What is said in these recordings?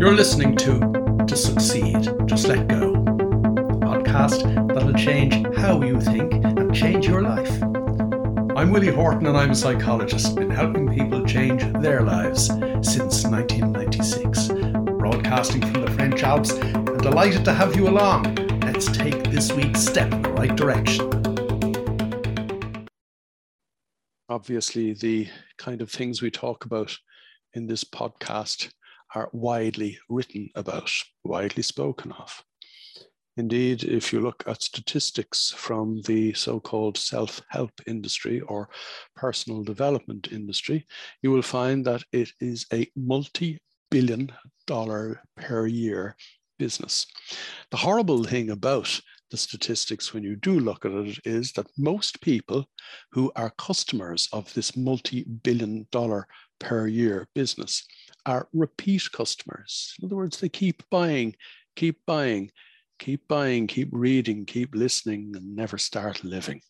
You're listening to To Succeed, Just Let Go, podcast that'll change how you think and change your life. I'm Willie Horton and I'm a psychologist, been helping people change their lives since 1996. Broadcasting from the French Alps and delighted to have you along. Let's take this week's step in the right direction. Obviously, the kind of things we talk about in this podcast are widely written about, widely spoken of. Indeed, if you look at statistics from the so called self help industry or personal development industry, you will find that it is a multi billion dollar per year business. The horrible thing about the statistics when you do look at it is that most people who are customers of this multi billion dollar per year business are repeat customers. In other words, they keep buying, keep buying, keep buying, keep reading, keep listening, and never start living.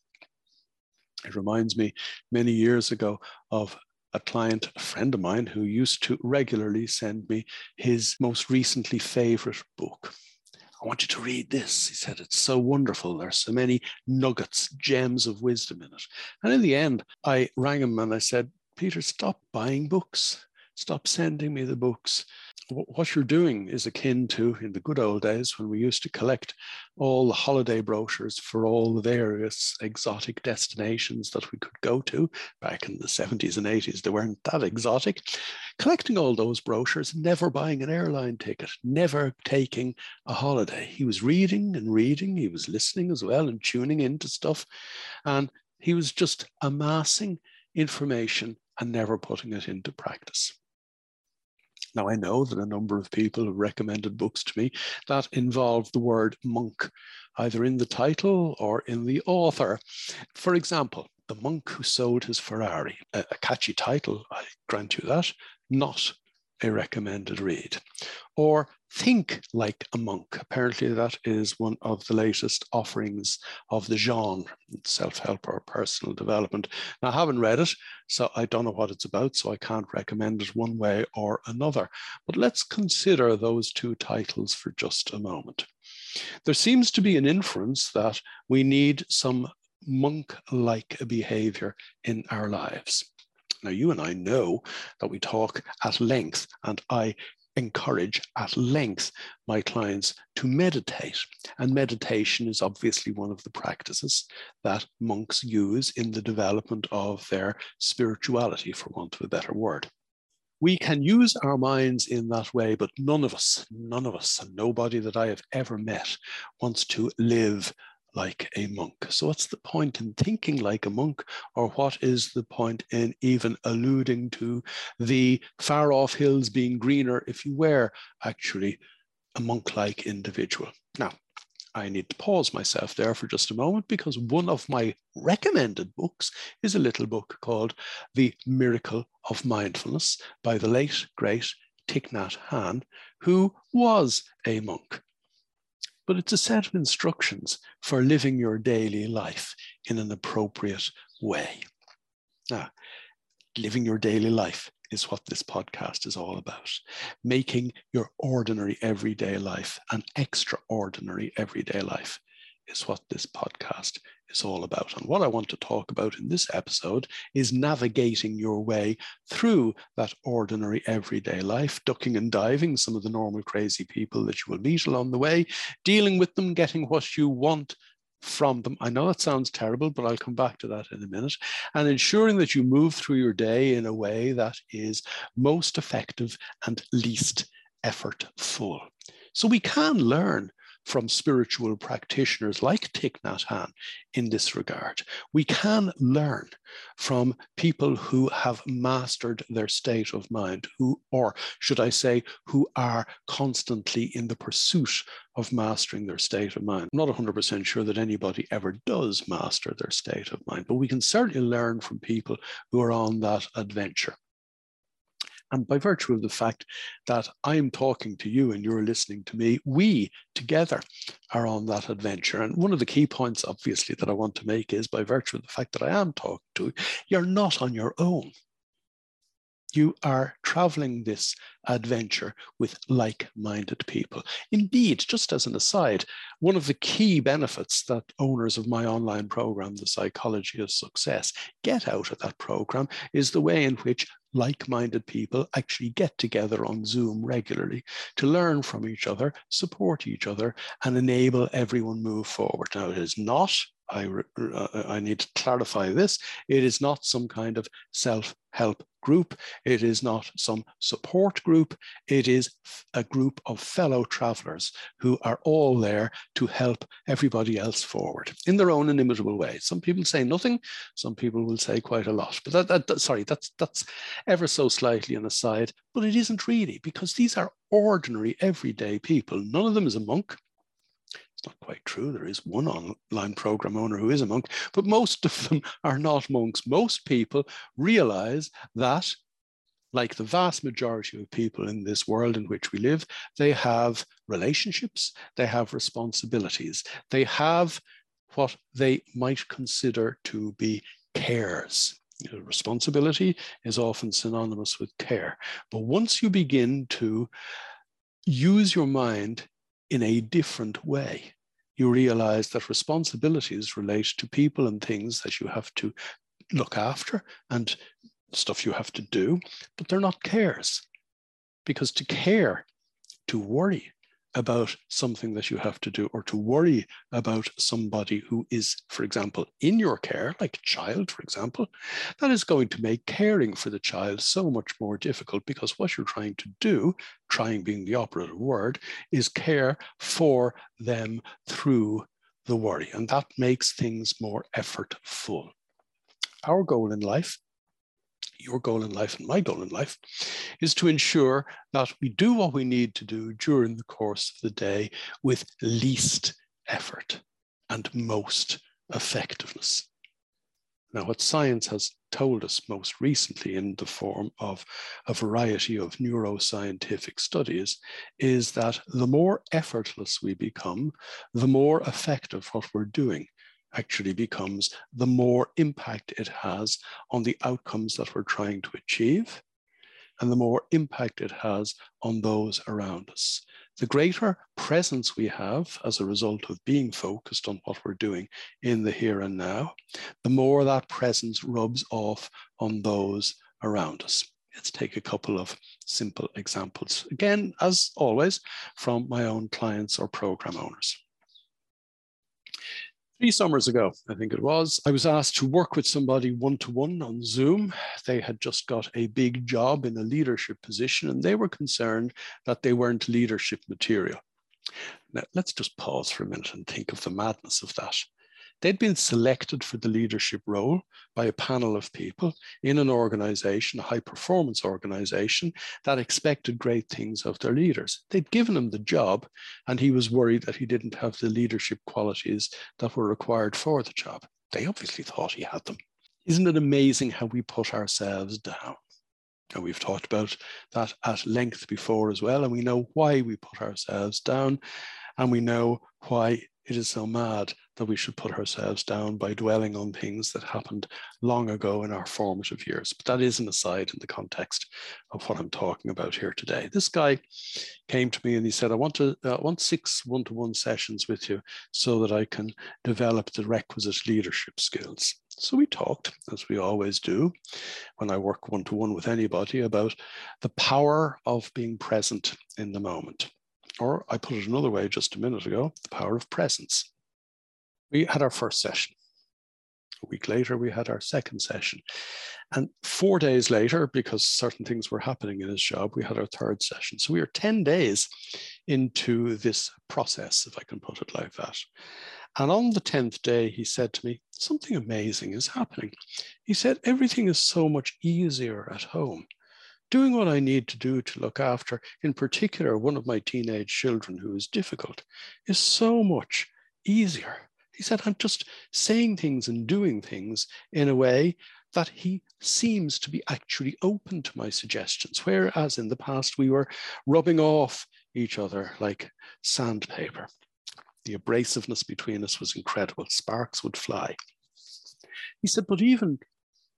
It reminds me many years ago of a client, a friend of mine, who used to regularly send me his most recently favorite book. I want you to read this. He said, It's so wonderful. There's so many nuggets, gems of wisdom in it. And in the end, I rang him and I said, Peter, stop buying books. Stop sending me the books. What you're doing is akin to in the good old days when we used to collect all the holiday brochures for all the various exotic destinations that we could go to back in the 70s and 80s. They weren't that exotic. Collecting all those brochures, never buying an airline ticket, never taking a holiday. He was reading and reading, he was listening as well and tuning into stuff. And he was just amassing information and never putting it into practice. Now, I know that a number of people have recommended books to me that involve the word monk, either in the title or in the author. For example, The Monk Who Sold His Ferrari, a, catchy title, I grant you that, not a recommended read. Or think like a monk. Apparently, that is one of the latest offerings of the genre, self help or personal development. Now, I haven't read it, so I don't know what it's about, so I can't recommend it one way or another. But let's consider those two titles for just a moment. There seems to be an inference that we need some monk like behavior in our lives. Now, you and I know that we talk at length, and I encourage at length my clients to meditate. And meditation is obviously one of the practices that monks use in the development of their spirituality, for want of a better word. We can use our minds in that way, but none of us, none of us, and nobody that I have ever met wants to live like a monk. So, what's the point in thinking like a monk, or what is the point in even alluding to the far off hills being greener if you were actually a monk like individual? Now, I need to pause myself there for just a moment because one of my recommended books is a little book called The Miracle of Mindfulness by the late, great Thich Nhat Hanh, who was a monk but it's a set of instructions for living your daily life in an appropriate way. Now, living your daily life is what this podcast is all about. Making your ordinary everyday life an extraordinary everyday life is what this podcast is all about. And what I want to talk about in this episode is navigating your way through that ordinary everyday life, ducking and diving some of the normal crazy people that you will meet along the way, dealing with them, getting what you want from them. I know that sounds terrible, but I'll come back to that in a minute. And ensuring that you move through your day in a way that is most effective and least effortful. So we can learn from spiritual practitioners like Thich Nhat Hanh in this regard. We can learn from people who have mastered their state of mind, who, or should I say, who are constantly in the pursuit of mastering their state of mind. I'm not 100% sure that anybody ever does master their state of mind, but we can certainly learn from people who are on that adventure. And by virtue of the fact that I'm talking to you and you're listening to me, we together are on that adventure. And one of the key points, obviously, that I want to make is by virtue of the fact that I am talking to you, you're not on your own. You are traveling this adventure with like minded people. Indeed, just as an aside, one of the key benefits that owners of my online program, The Psychology of Success, get out of that program is the way in which like minded people actually get together on Zoom regularly to learn from each other, support each other, and enable everyone move forward. Now, it is not I, uh, I need to clarify this. It is not some kind of self help group. It is not some support group. It is a group of fellow travelers who are all there to help everybody else forward in their own inimitable way. Some people say nothing, some people will say quite a lot. But that, that, that sorry, that's, that's ever so slightly an aside, but it isn't really because these are ordinary, everyday people. None of them is a monk. It's not quite true. There is one online program owner who is a monk, but most of them are not monks. Most people realize that, like the vast majority of people in this world in which we live, they have relationships, they have responsibilities, they have what they might consider to be cares. Responsibility is often synonymous with care. But once you begin to use your mind in a different way. You realize that responsibilities relate to people and things that you have to look after and stuff you have to do, but they're not cares. Because to care, to worry, about something that you have to do or to worry about somebody who is, for example, in your care, like a child, for example, that is going to make caring for the child so much more difficult because what you're trying to do, trying being the operative word, is care for them through the worry. And that makes things more effortful. Our goal in life your goal in life and my goal in life is to ensure that we do what we need to do during the course of the day with least effort and most effectiveness. Now, what science has told us most recently in the form of a variety of neuroscientific studies is that the more effortless we become, the more effective what we're doing actually becomes, the more impact it has on the outcomes that we're trying to achieve, and the more impact it has on those around us. The greater presence we have as a result of being focused on what we're doing in the here and now, the more that presence rubs off on those around us. Let's take a couple of simple examples. Again, as always, from my own clients or program owners. Three summers ago, I think it was, I was asked to work with somebody one to one on Zoom. They had just got a big job in a leadership position and they were concerned that they weren't leadership material. Now, let's just pause for a minute and think of the madness of that. They'd been selected for the leadership role by a panel of people in an organization, a high performance organization that expected great things of their leaders. They'd given him the job, and he was worried that he didn't have the leadership qualities that were required for the job. They obviously thought he had them. Isn't it amazing how we put ourselves down? And we've talked about that at length before as well. And we know why we put ourselves down. And we know why it is so mad that we should put ourselves down by dwelling on things that happened long ago in our formative years. But that is an aside in the context of what I'm talking about here today. This guy came to me and he said, I want to uh, want six one-to-one sessions with you so that I can develop the requisite leadership skills. So we talked, as we always do, when I work one-to-one with anybody, about the power of being present in the moment or I put it another way just a minute ago, the power of presence. We had our first session. A week later, we had our second session. And four days later, because certain things were happening in his job, we had our third session. So we were 10 days into this process, if I can put it like that. And on the 10th day, he said to me, Something amazing is happening. He said, Everything is so much easier at home doing what I need to do to look after, in particular, one of my teenage children who is difficult, is so much easier. He said, I'm just saying things and doing things in a way that he seems to be actually open to my suggestions, whereas in the past we were rubbing off each other like sandpaper. The abrasiveness between us was incredible. Sparks would fly. He said, but even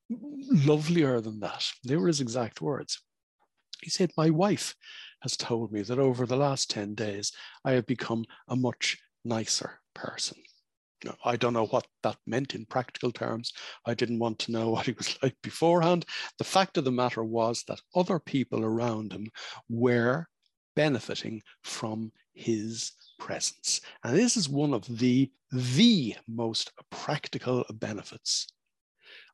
lovelier than that. They were his exact words. He said, My wife has told me that over the last 10 days, I have become a much nicer person. I don't know what that meant in practical terms. I didn't want to know what he was like beforehand. The fact of the matter was that other people around him were benefiting from his presence. And this is one of the, the most practical benefits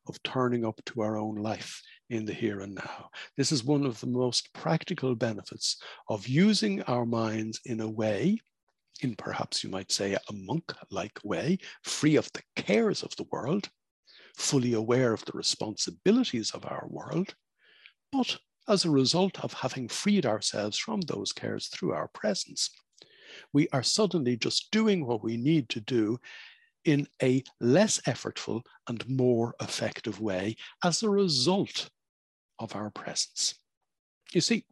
of turning up to our own life in the here and now. This is one of the most practical benefits of using our minds in a way, in perhaps you might say a monk like way, free of the cares of the world, fully aware of the responsibilities of our world, but as a result of having freed ourselves from those cares through our presence, we are suddenly just doing what we need to do in a less effortful and more effective way as a result of our presence. You see,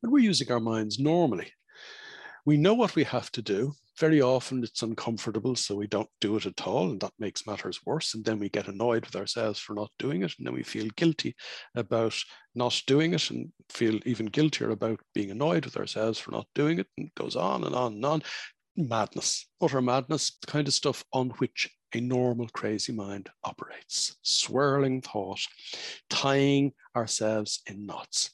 when we're using our minds normally, we know what we have to do. Very often it's uncomfortable, so we don't do it at all, and that makes matters worse. And then we get annoyed with ourselves for not doing it, and then we feel guilty about not doing it, and feel even guiltier about being annoyed with ourselves for not doing it, and it goes on and on and on. Madness, utter madness, the kind of stuff on which a normal crazy mind operates. Swirling thought, tying ourselves in knots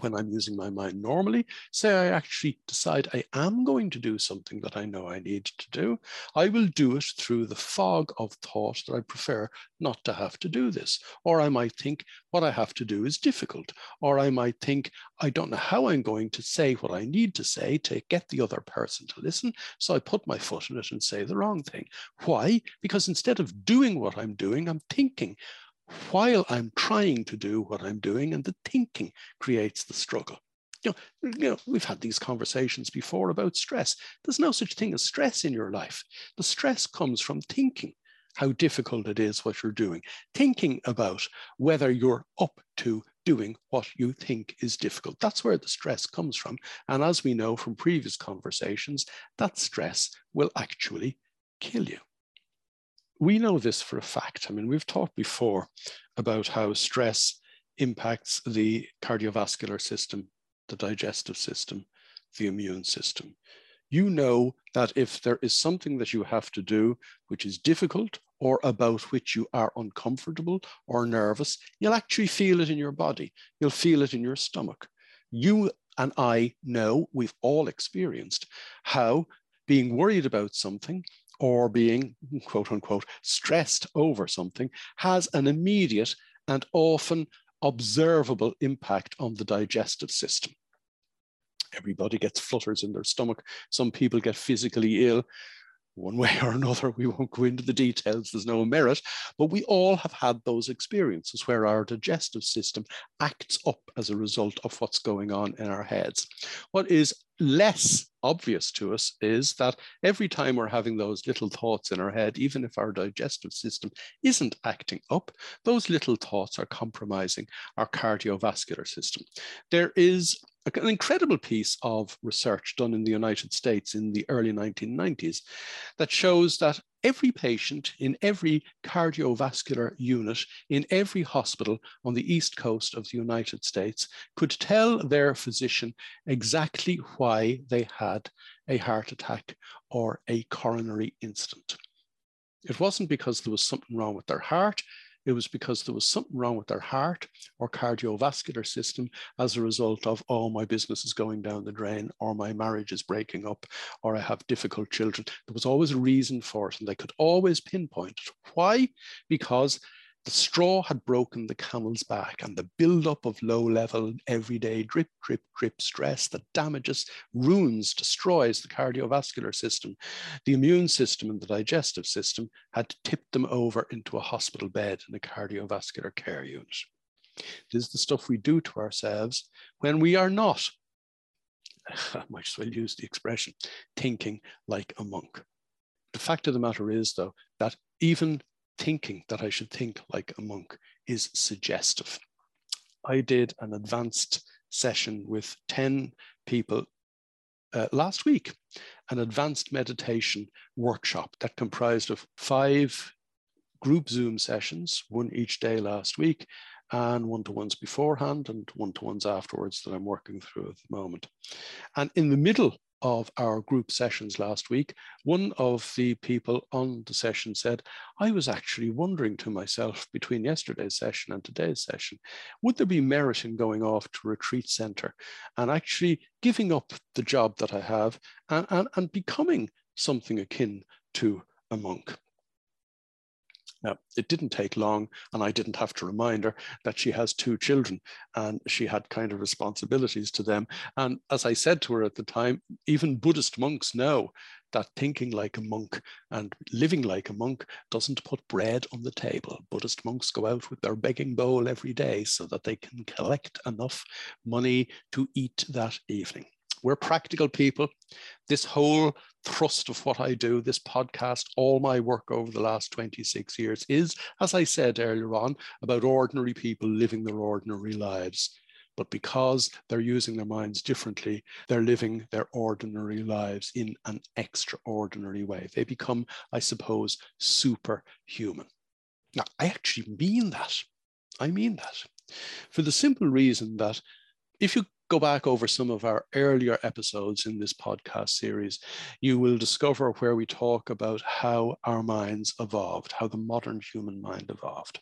when I'm using my mind normally, say I actually decide I am going to do something that I know I need to do, I will do it through the fog of thought that I prefer not to have to do this. Or I might think what I have to do is difficult. Or I might think I don't know how I'm going to say what I need to say to get the other person to listen. So I put my foot in it and say the wrong thing. Why? Because instead of doing what I'm doing, I'm thinking while I'm trying to do what I'm doing, and the thinking creates the struggle. You know, you know, we've had these conversations before about stress. There's no such thing as stress in your life. The stress comes from thinking how difficult it is what you're doing, thinking about whether you're up to doing what you think is difficult. That's where the stress comes from. And as we know from previous conversations, that stress will actually kill you we know this for a fact. I mean, we've talked before about how stress impacts the cardiovascular system, the digestive system, the immune system. You know that if there is something that you have to do which is difficult or about which you are uncomfortable or nervous, you'll actually feel it in your body. You'll feel it in your stomach. You and I know, we've all experienced how being worried about something or being quote unquote stressed over something has an immediate and often observable impact on the digestive system. Everybody gets flutters in their stomach. Some people get physically ill one way or another. We won't go into the details, there's no merit, but we all have had those experiences where our digestive system acts up as a result of what's going on in our heads. What is less obvious to us is that every time we're having those little thoughts in our head, even if our digestive system isn't acting up, those little thoughts are compromising our cardiovascular system. There is an incredible piece of research done in the United States in the early 1990s that shows that every patient in every cardiovascular unit in every hospital on the east coast of the United States could tell their physician exactly why they had a heart attack or a coronary incident. It wasn't because there was something wrong with their heart. It was because there was something wrong with their heart or cardiovascular system as a result of, oh, my business is going down the drain, or my marriage is breaking up, or I have difficult children. There was always a reason for it, and they could always pinpoint it. Why? Because the straw had broken the camel's back, and the buildup of low level, everyday drip, drip, drip stress that damages, ruins, destroys the cardiovascular system, the immune system, and the digestive system had tipped them over into a hospital bed in a cardiovascular care unit. This is the stuff we do to ourselves when we are not, I might as well use the expression, thinking like a monk. The fact of the matter is, though, that even thinking that I should think like a monk is suggestive. I did an advanced session with 10 people uh, last week, an advanced meditation workshop that comprised of five group Zoom sessions, one each day last week, and one to ones beforehand and one to ones afterwards that I'm working through at the moment. And in the middle of our group sessions last week, one of the people on the session said, I was actually wondering to myself between yesterday's session and today's session, would there be merit in going off to retreat center and actually giving up the job that I have and, and, and becoming something akin to a monk? Now, it didn't take long, and I didn't have to remind her that she has two children and she had kind of responsibilities to them. And as I said to her at the time, even Buddhist monks know that thinking like a monk and living like a monk doesn't put bread on the table. Buddhist monks go out with their begging bowl every day so that they can collect enough money to eat that evening. We're practical people. This whole thrust of what I do, this podcast, all my work over the last 26 years is, as I said earlier on, about ordinary people living their ordinary lives. But because they're using their minds differently, they're living their ordinary lives in an extraordinary way. They become, I suppose, superhuman. Now, I actually mean that. I mean that. For the simple reason that if you go back over some of our earlier episodes in this podcast series, you will discover where we talk about how our minds evolved, how the modern human mind evolved.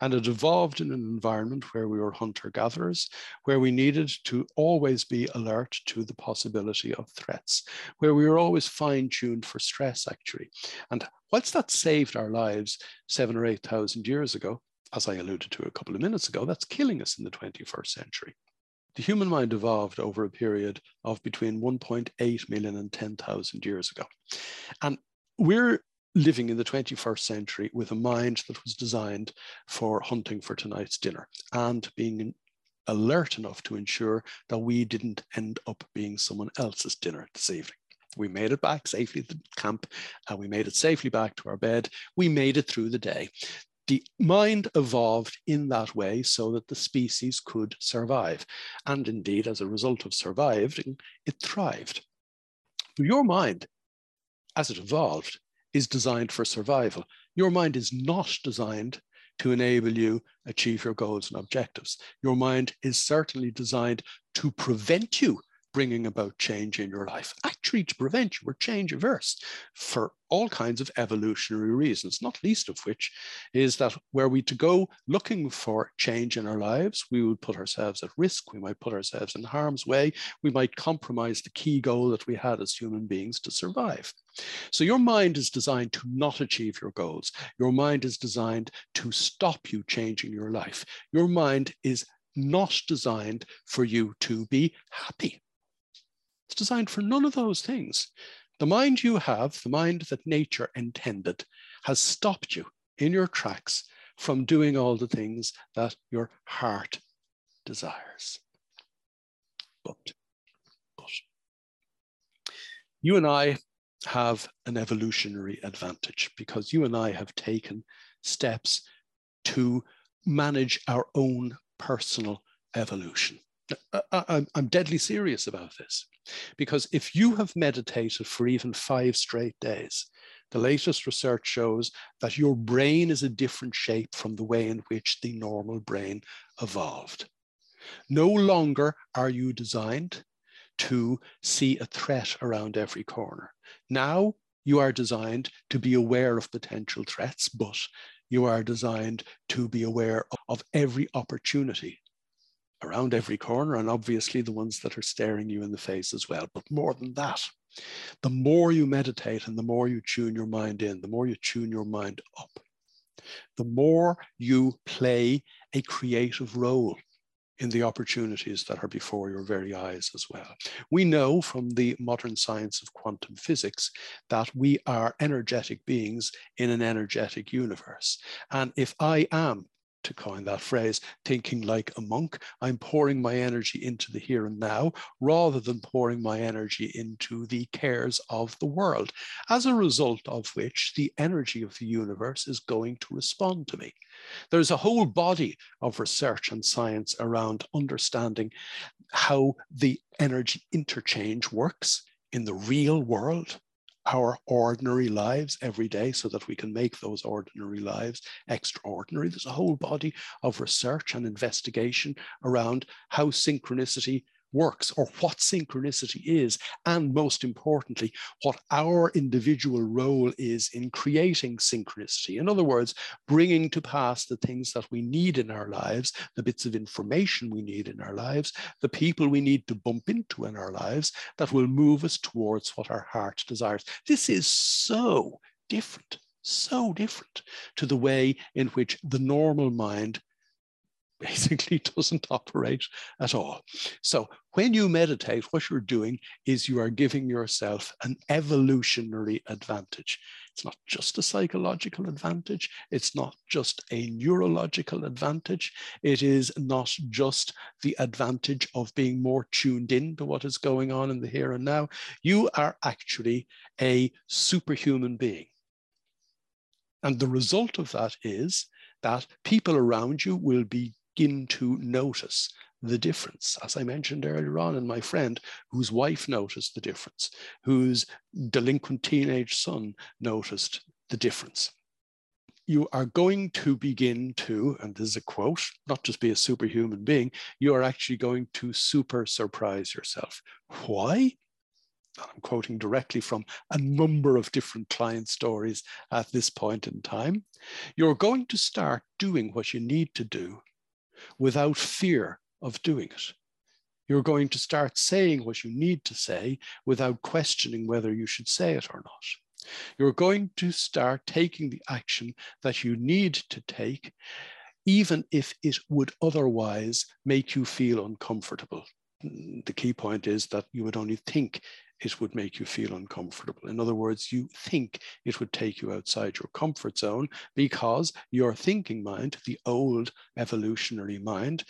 And it evolved in an environment where we were hunter gatherers, where we needed to always be alert to the possibility of threats, where we were always fine tuned for stress, actually. And whilst that saved our lives seven or 8,000 years ago, as I alluded to a couple of minutes ago, that's killing us in the 21st century. The human mind evolved over a period of between 1.8 million and 10,000 years ago. And we're living in the 21st century with a mind that was designed for hunting for tonight's dinner and being alert enough to ensure that we didn't end up being someone else's dinner this evening. We made it back safely to camp and we made it safely back to our bed. We made it through the day the mind evolved in that way so that the species could survive. And indeed, as a result of surviving, it thrived. Your mind, as it evolved, is designed for survival. Your mind is not designed to enable you achieve your goals and objectives. Your mind is certainly designed to prevent you bringing about change in your life, actually to prevent you or change averse for all kinds of evolutionary reasons, not least of which is that were we to go looking for change in our lives, we would put ourselves at risk, we might put ourselves in harm's way, we might compromise the key goal that we had as human beings to survive. So your mind is designed to not achieve your goals. Your mind is designed to stop you changing your life. Your mind is not designed for you to be happy. It's designed for none of those things. The mind you have, the mind that nature intended, has stopped you in your tracks from doing all the things that your heart desires. But, but you and I have an evolutionary advantage because you and I have taken steps to manage our own personal evolution. I, am deadly serious about this. Because if you have meditated for even five straight days, the latest research shows that your brain is a different shape from the way in which the normal brain evolved. No longer are you designed to see a threat around every corner. Now you are designed to be aware of potential threats, but you are designed to be aware of every opportunity around every corner, and obviously the ones that are staring you in the face as well. But more than that, the more you meditate and the more you tune your mind in, the more you tune your mind up, the more you play a creative role in the opportunities that are before your very eyes as well. We know from the modern science of quantum physics that we are energetic beings in an energetic universe. And if I am to coin that phrase, thinking like a monk. I'm pouring my energy into the here and now rather than pouring my energy into the cares of the world, as a result of which the energy of the universe is going to respond to me. There's a whole body of research and science around understanding how the energy interchange works in the real world our ordinary lives every day so that we can make those ordinary lives extraordinary. There's a whole body of research and investigation around how synchronicity works or what synchronicity is, and most importantly, what our individual role is in creating synchronicity. In other words, bringing to pass the things that we need in our lives, the bits of information we need in our lives, the people we need to bump into in our lives that will move us towards what our heart desires. This is so different so different to the way in which the normal mind basically doesn't operate at all. So when you meditate, what you're doing is you are giving yourself an evolutionary advantage. It's not just a psychological advantage. It's not just a neurological advantage. It is not just the advantage of being more tuned in to what is going on in the here and now. You are actually a superhuman being. And the result of that is that people around you will be begin to notice the difference. As I mentioned earlier on, and my friend whose wife noticed the difference, whose delinquent teenage son noticed the difference. You are going to begin to, and this is a quote, not just be a superhuman being, you are actually going to super surprise yourself. Why? I'm quoting directly from a number of different client stories at this point in time. You're going to start doing what you need to do without fear of doing it. You're going to start saying what you need to say without questioning whether you should say it or not. You're going to start taking the action that you need to take, even if it would otherwise make you feel uncomfortable. The key point is that you would only think it would make you feel uncomfortable. In other words, you think it would take you outside your comfort zone because your thinking mind, the old evolutionary mind,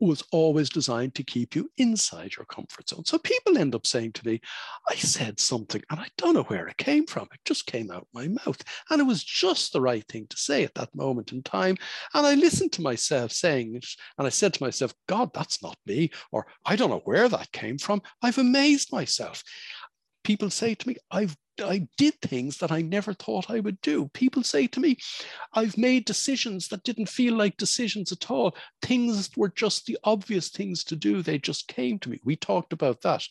was always designed to keep you inside your comfort zone. So people end up saying to me, I said something and I don't know where it came from. It just came out my mouth. And it was just the right thing to say at that moment in time. And I listened to myself saying it and I said to myself, God, that's not me. Or I don't know where that came from. I've amazed myself. People say to me, I've I did things that I never thought I would do. People say to me, I've made decisions that didn't feel like decisions at all. Things were just the obvious things to do. They just came to me. We talked about that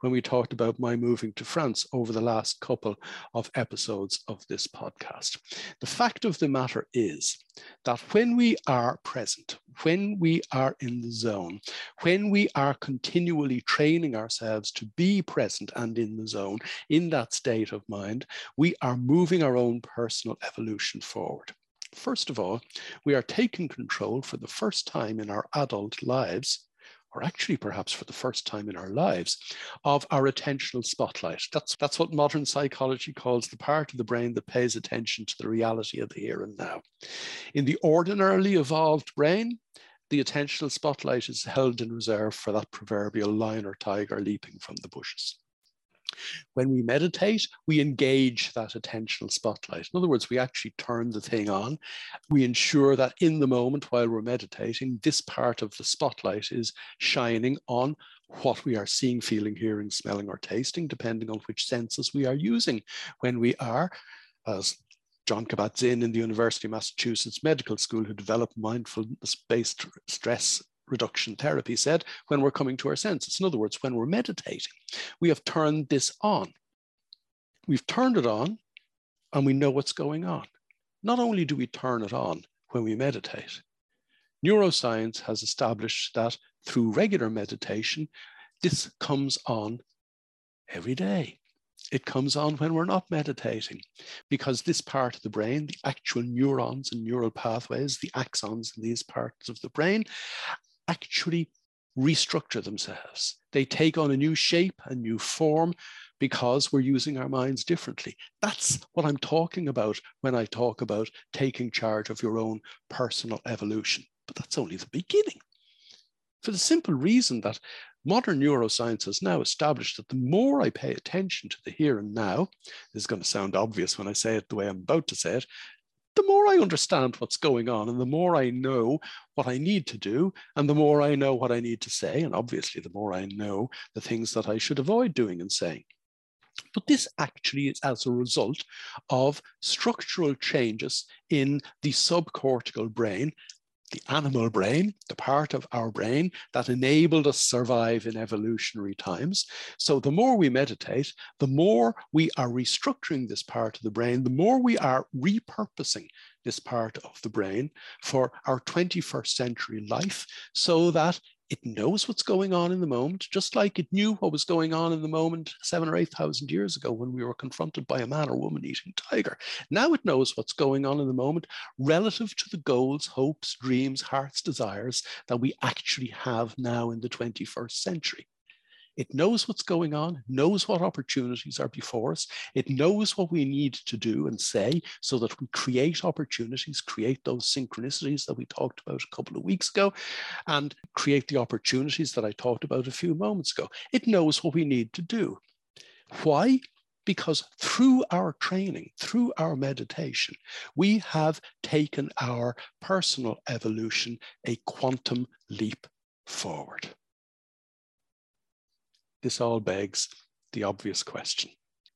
when we talked about my moving to France over the last couple of episodes of this podcast. The fact of the matter is that when we are present, when we are in the zone, when we are continually training ourselves to be present and in the zone, in that state of mind, we are moving our own personal evolution forward. First of all, we are taking control for the first time in our adult lives or actually perhaps for the first time in our lives, of our attentional spotlight. That's, that's what modern psychology calls the part of the brain that pays attention to the reality of the here and now. In the ordinarily evolved brain, the attentional spotlight is held in reserve for that proverbial lion or tiger leaping from the bushes. When we meditate, we engage that attentional spotlight. In other words, we actually turn the thing on. We ensure that in the moment while we're meditating, this part of the spotlight is shining on what we are seeing, feeling, hearing, smelling, or tasting, depending on which senses we are using when we are, as Jon Kabat-Zinn in the University of Massachusetts Medical School, who developed mindfulness-based stress reduction therapy said, when we're coming to our senses. In other words, when we're meditating, we have turned this on. We've turned it on and we know what's going on. Not only do we turn it on when we meditate, neuroscience has established that through regular meditation, this comes on every day. It comes on when we're not meditating because this part of the brain, the actual neurons and neural pathways, the axons in these parts of the brain actually restructure themselves. They take on a new shape, a new form, because we're using our minds differently. That's what I'm talking about when I talk about taking charge of your own personal evolution. But that's only the beginning. For the simple reason that modern neuroscience has now established that the more I pay attention to the here and now, this is going to sound obvious when I say it the way I'm about to say it, the more I understand what's going on and the more I know what I need to do and the more I know what I need to say, and obviously the more I know the things that I should avoid doing and saying. But this actually is as a result of structural changes in the subcortical brain the animal brain, the part of our brain that enabled us to survive in evolutionary times. So the more we meditate, the more we are restructuring this part of the brain, the more we are repurposing this part of the brain for our 21st century life so that it knows what's going on in the moment, just like it knew what was going on in the moment seven or 8,000 years ago when we were confronted by a man or woman eating tiger. Now it knows what's going on in the moment relative to the goals, hopes, dreams, hearts, desires that we actually have now in the 21st century. It knows what's going on, knows what opportunities are before us. It knows what we need to do and say so that we create opportunities, create those synchronicities that we talked about a couple of weeks ago, and create the opportunities that I talked about a few moments ago. It knows what we need to do. Why? Because through our training, through our meditation, we have taken our personal evolution a quantum leap forward this all begs the obvious question.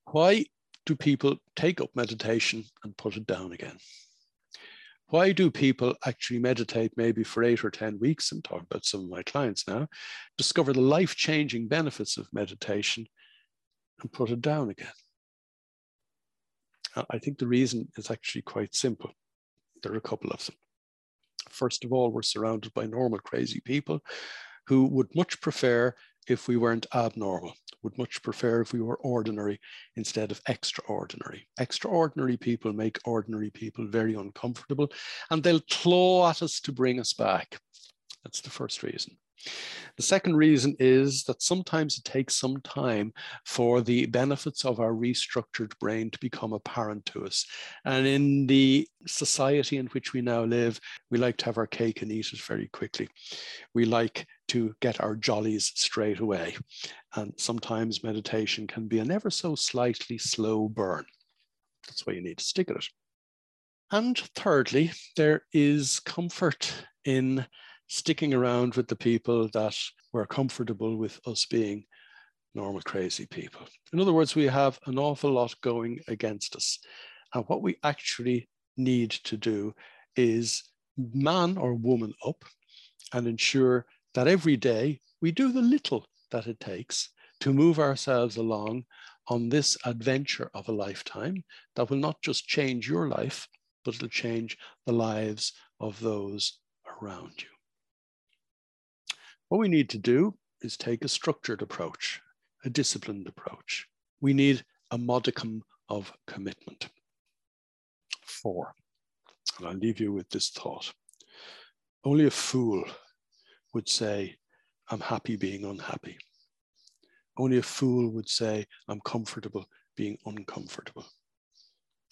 Why do people take up meditation and put it down again? Why do people actually meditate maybe for eight or 10 weeks? and talk about some of my clients now, discover the life changing benefits of meditation and put it down again? I think the reason is actually quite simple. There are a couple of them. First of all, we're surrounded by normal, crazy people who would much prefer if we weren't abnormal, would much prefer if we were ordinary instead of extraordinary. Extraordinary people make ordinary people very uncomfortable and they'll claw at us to bring us back. That's the first reason. The second reason is that sometimes it takes some time for the benefits of our restructured brain to become apparent to us. And in the society in which we now live, we like to have our cake and eat it very quickly. We like to get our jollies straight away. And sometimes meditation can be an ever so slightly slow burn. That's why you need to stick at it. And thirdly, there is comfort in sticking around with the people that were comfortable with us being normal, crazy people. In other words, we have an awful lot going against us. And what we actually need to do is man or woman up and ensure that every day we do the little that it takes to move ourselves along on this adventure of a lifetime that will not just change your life, but it'll change the lives of those around you. What we need to do is take a structured approach, a disciplined approach. We need a modicum of commitment. Four, and I'll leave you with this thought. Only a fool would say, I'm happy being unhappy. Only a fool would say, I'm comfortable being uncomfortable.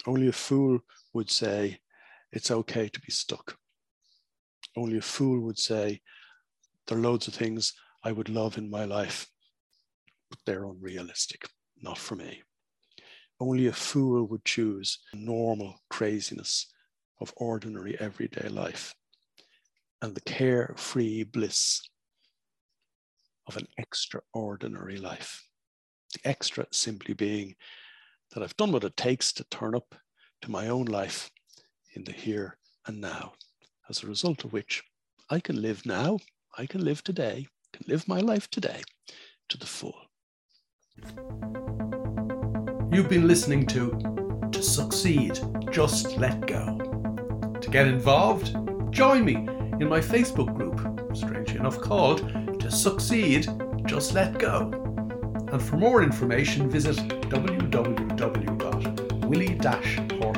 Only a fool would say, it's okay to be stuck. Only a fool would say, there are loads of things I would love in my life, but they're unrealistic, not for me. Only a fool would choose normal craziness of ordinary everyday life and the carefree bliss of an extraordinary life. The extra simply being that I've done what it takes to turn up to my own life in the here and now, as a result of which I can live now, I can live today, can live my life today to the full. You've been listening to To Succeed, Just Let Go. To get involved, join me in my Facebook group, strangely enough called To Succeed, Just Let Go. And for more information, visit www.willie-horton.com.